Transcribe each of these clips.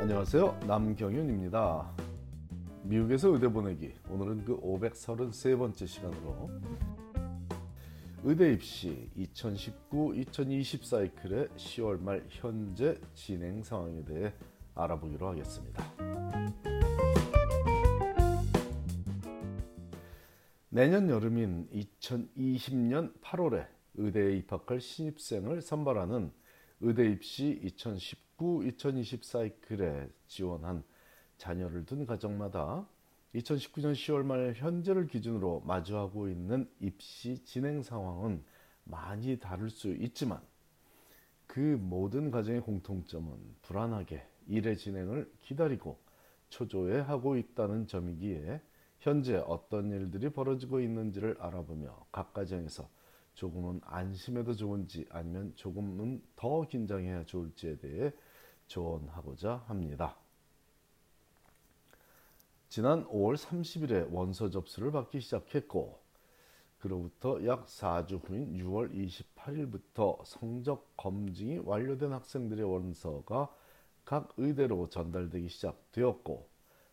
안녕하세요. 남경윤입니다. 미국에서 의대 보내기. 오늘은 그 533번째 시간으로 의대 입시 2019-2020 사이클의 10월 말 현재 진행 상황에 대해 알아보기로 하겠습니다. 내년 여름인 2020년 8월에 의대에 입학할 신입생을 선발하는 의대 입시 2019-2020 사이클에 지원한 자녀를 둔 가정마다 2019년 10월 말 현재를 기준으로 마주하고 있는 입시 진행 상황은 많이 다를 수 있지만 그 모든 가정의 공통점은 불안하게 일의 진행을 기다리고 초조해하고 있다는 점이기에 현재 어떤 일들이 벌어지고 있는지를 알아보며 각 가정에서 조금은 안심해도 좋은지 아니면 조금은 더 긴장해야 좋을지에 대해 조언하고자 합니다. 지난 5월 30일에 원서 접수를 받기 시작했고 그로부터 약 4주 후인 6월 28일부터 성적 검증이 완료된 학생들의 원서가 각 의대로 전달되기 시작되었고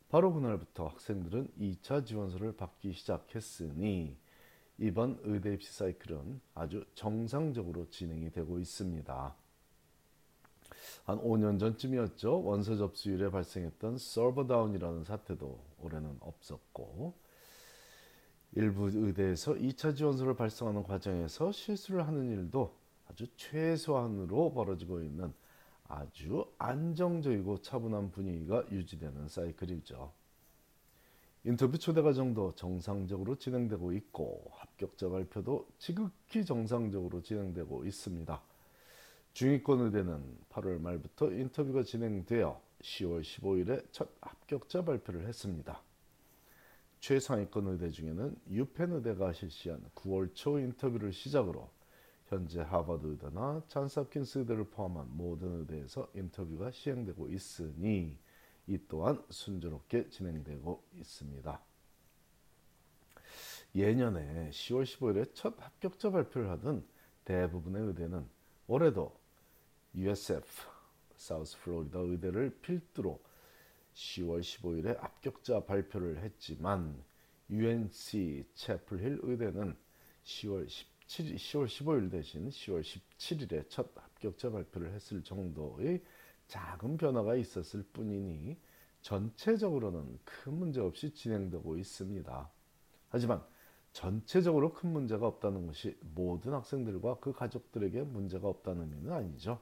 바로 그날부터 학생들은 2차 지원서를 받기 시작했으니 이번 의대 입시 사이클은 아주 정상적으로 진행이 되고 있습니다. 한 5년 전쯤이었죠. 원서 접수율에 발생했던 서버 다운이라는 사태도 올해는 없었고 일부 의대에서 2차 지원서를 발송하는 과정에서 실수를 하는 일도 아주 최소한으로 벌어지고 있는 아주 안정적이고 차분한 분위기가 유지되는 사이클이죠. 인터뷰 초대 과정도 정상적으로 진행되고 있고 합격자 발표도 지극히 정상적으로 진행되고 있습니다. 중위권 의대는 8월 말부터 인터뷰가 진행되어 10월 15일에 첫 합격자 발표를 했습니다. 최상위권 의대 중에는 유펜 의대가 실시한 9월 초 인터뷰를 시작으로 현재 하버드 의대나 잔스홉킨스 의대를 포함한 모든 의대에서 인터뷰가 시행되고 있으니 이 또한 순조롭게 진행되고 있습니다. 예년에 10월 15일에 첫 합격자 발표를 하던 대부분의 의대는 올해도 USF 사우스 플로리다 의대를 필두로 10월 15일에 합격자 발표를 했지만 UNC 채플힐 의대는 10월 17, 10월 15일 대신 10월 17일에 첫 합격자 발표를 했을 정도의 작은 변화가 있었을 뿐이니 전체적으로는 큰 문제 없이 진행되고 있습니다. 하지만 전체적으로 큰 문제가 없다는 것이 모든 학생들과 그 가족들에게 문제가 없다는 의미는 아니죠.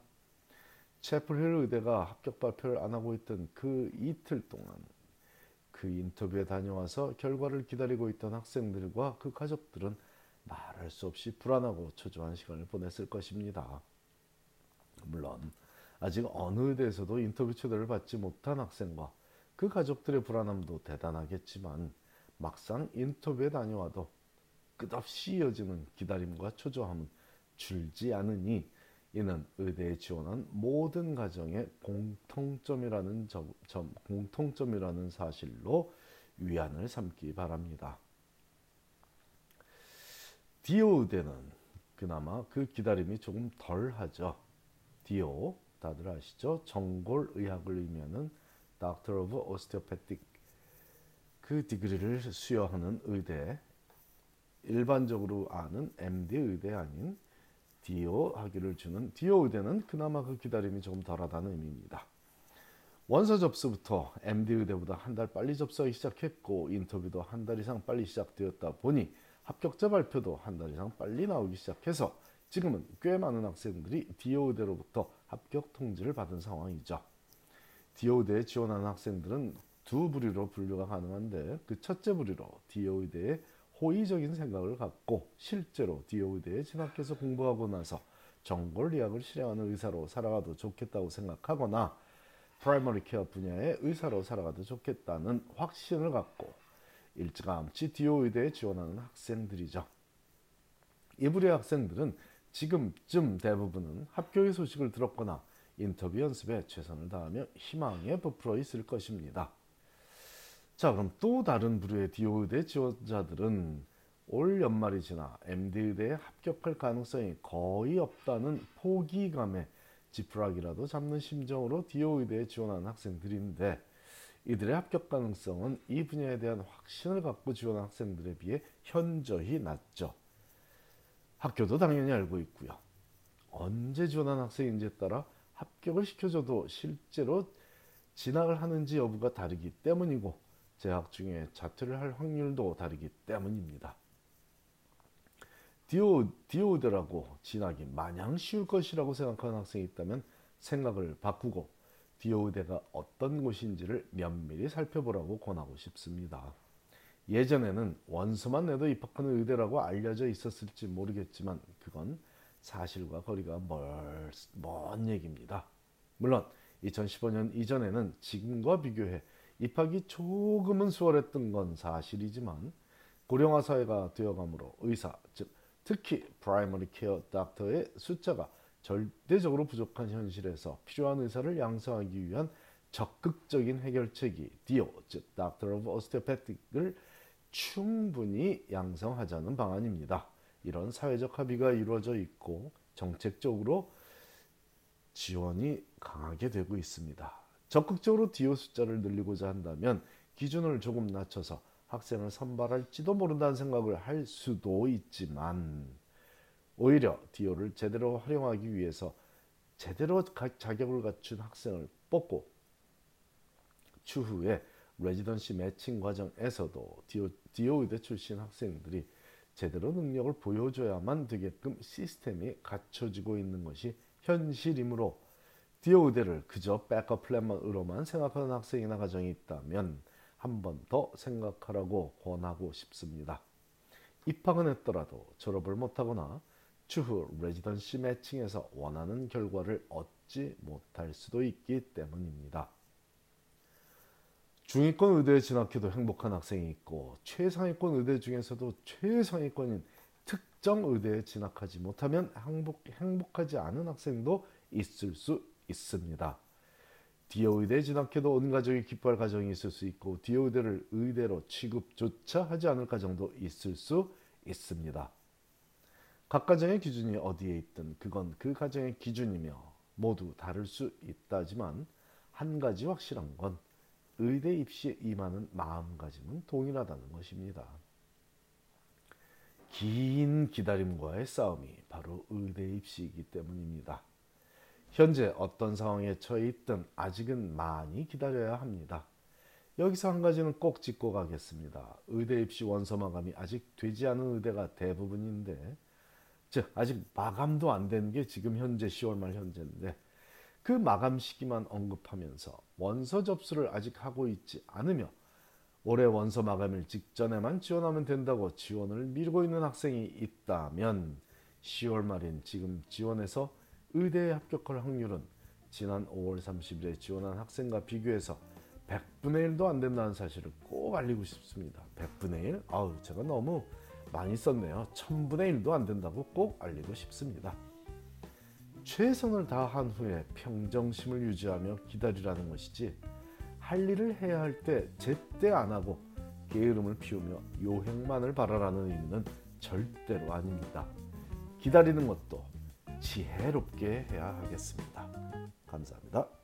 채플힐 의대가 합격 발표를 안 하고 있던 그 이틀 동안 그 인터뷰에 다녀와서 결과를 기다리고 있던 학생들과 그 가족들은 말할 수 없이 불안하고 초조한 시간을 보냈을 것입니다. 물론 아직 어느 의대에서도 인터뷰 초대를 받지 못한 학생과 그 가족들의 불안함도 대단하겠지만 막상 인터뷰에 다녀와도 끝없이 이어지는 기다림과 초조함은 줄지 않으니 이는 의대에 지원한 모든 가정의 공통점이라는 점, 점, 공통점이라는 사실로 위안을 삼기 바랍니다. 디오 의대는 그나마 그 기다림이 조금 덜하죠. 디오 다들 아시죠? 정골 의학을 의미하는 Doctor of Osteopathic 그 디그리를 수여하는 의대 일반적으로 아는 MD 의대 아닌 디오 학위를 주는 디오 의대는 그나마 그 기다림이 조금 덜하다는 의미입니다. 원서 접수부터 MD 의대보다 한 달 빨리 접수하기 시작했고 인터뷰도 한 달 이상 빨리 시작되었다 보니 합격자 발표도 한 달 이상 빨리 나오기 시작해서 지금은 꽤 많은 학생들이 DO 의대로부터 합격 통지를 받은 상황이죠. DO 의대에 지원하는 학생들은 두 부류로 분류가 가능한데 그 첫째 부류로 DO 의대에 호의적인 생각을 갖고 실제로 DO 의대에 진학해서 공부하고 나서 정골의학을 실행하는 의사로 살아가도 좋겠다고 생각하거나 primary care 분야의 의사로 살아가도 좋겠다는 확신을 갖고 일찌감치 디오 의대에 지원하는 학생들이죠. 이 부류의 학생들은 지금쯤 대부분은 합격의 소식을 들었거나 인터뷰 연습에 최선을 다하며 희망에 부풀어 있을 것입니다. 자, 그럼 또 다른 부류의 디오 의대 지원자들은 올 연말이 지나 MD 의대에 합격할 가능성이 거의 없다는 포기감에 지푸라기라도 잡는 심정으로 디오 의대에 지원하는 학생들인데 이들의 합격 가능성은 이 분야에 대한 확신을 갖고 지원한 학생들에 비해 현저히 낮죠. 학교도 당연히 알고 있고요. 언제 지원한 학생인지에 따라 합격을 시켜줘도 실제로 진학을 하는지 여부가 다르기 때문이고 재학 중에 자퇴를 할 확률도 다르기 때문입니다. 디오, 디오드라고 진학이 마냥 쉬울 것이라고 생각하는 학생이 있다면 생각을 바꾸고 디오의대가 어떤 곳인지를 면밀히 살펴보라고 권하고 싶습니다. 예전에는 원서만 내도 입학하는 의대라고 알려져 있었을지 모르겠지만 그건 사실과 거리가 멀, 먼 얘기입니다. 물론 2015년 이전에는 지금과 비교해 입학이 조금은 수월했던 건 사실이지만 고령화 사회가 되어가므로 의사, 즉 특히 primary care doctor의 숫자가 절대적으로 부족한 현실에서 필요한 의사를 양성하기 위한 적극적인 해결책이 DO, 즉 Doctor of Osteopathy를 충분히 양성하자는 방안입니다. 이런 사회적 합의가 이루어져 있고 정책적으로 지원이 강하게 되고 있습니다. 적극적으로 DO 숫자를 늘리고자 한다면 기준을 조금 낮춰서 학생을 선발할지도 모른다는 생각을 할 수도 있지만 오히려 DO를 제대로 활용하기 위해서 제대로 자격을 갖춘 학생을 뽑고 추후에 residency matching 과정에서도 DO, DO 의대 출신 학생들이 제대로 능력을 보여줘야만 되게끔 시스템이 갖춰지고 있는 것이 현실이므로 DO 의대를 그저 backup plan으로만 생각하는 학생이나 가정이 있다면 한 번 더 생각하라고 권하고 싶습니다. 입학은 했더라도 졸업을 못하거나 추후 레지던시 매칭에서 원하는 결과를 얻지 못할 수도 있기 때문입니다. 중위권 의대에 진학해도 행복한 학생이 있고 최상위권 의대 중에서도 최상위권인 특정 의대에 진학하지 못하면 행복, 행복하지 않은 학생도 있을 수 있습니다. 디오 의대에 진학해도 온 가족이 기뻐할 가정이 있을 수 있고 디오 의대를 의대로 취급조차 하지 않을 가정도 있을 수 있습니다. 각 가정의 기준이 어디에 있든 그건 그 가정의 기준이며 모두 다를 수 있다지만 한 가지 확실한 건 의대 입시에 임하는 마음가짐은 동일하다는 것입니다. 긴 기다림과의 싸움이 바로 의대 입시이기 때문입니다. 현재 어떤 상황에 처해 있든 아직은 많이 기다려야 합니다. 여기서 한 가지는 꼭 짚고 가겠습니다. 의대 입시 원서 마감이 아직 되지 않은 의대가 대부분인데 즉 아직 마감도 안 된 게 지금 현재 10월 말 현재인데 그 마감 시기만 언급하면서 원서 접수를 아직 하고 있지 않으며 올해 원서 마감일 직전에만 지원하면 된다고 지원을 미루고 있는 학생이 있다면 10월 말인 지금 지원해서 의대에 합격할 확률은 지난 5월 30일에 지원한 학생과 비교해서 100분의 1도 안 된다는 사실을 꼭 알리고 싶습니다. 100분의 1? 아우 제가 너무 많이 썼네요. 천분의 일도안 된다고 꼭 알리고 싶습니다. 최선을 다한 후에 평정심을 유지하며 기다리라는 것이지 할 일을 해야 할 때 제때 안 하고 게으름을 피우며 요행만을 바라라는 의미는 절대로 아닙니다. 기다리는 것도 지혜롭게 해야 하겠습니다. 감사합니다.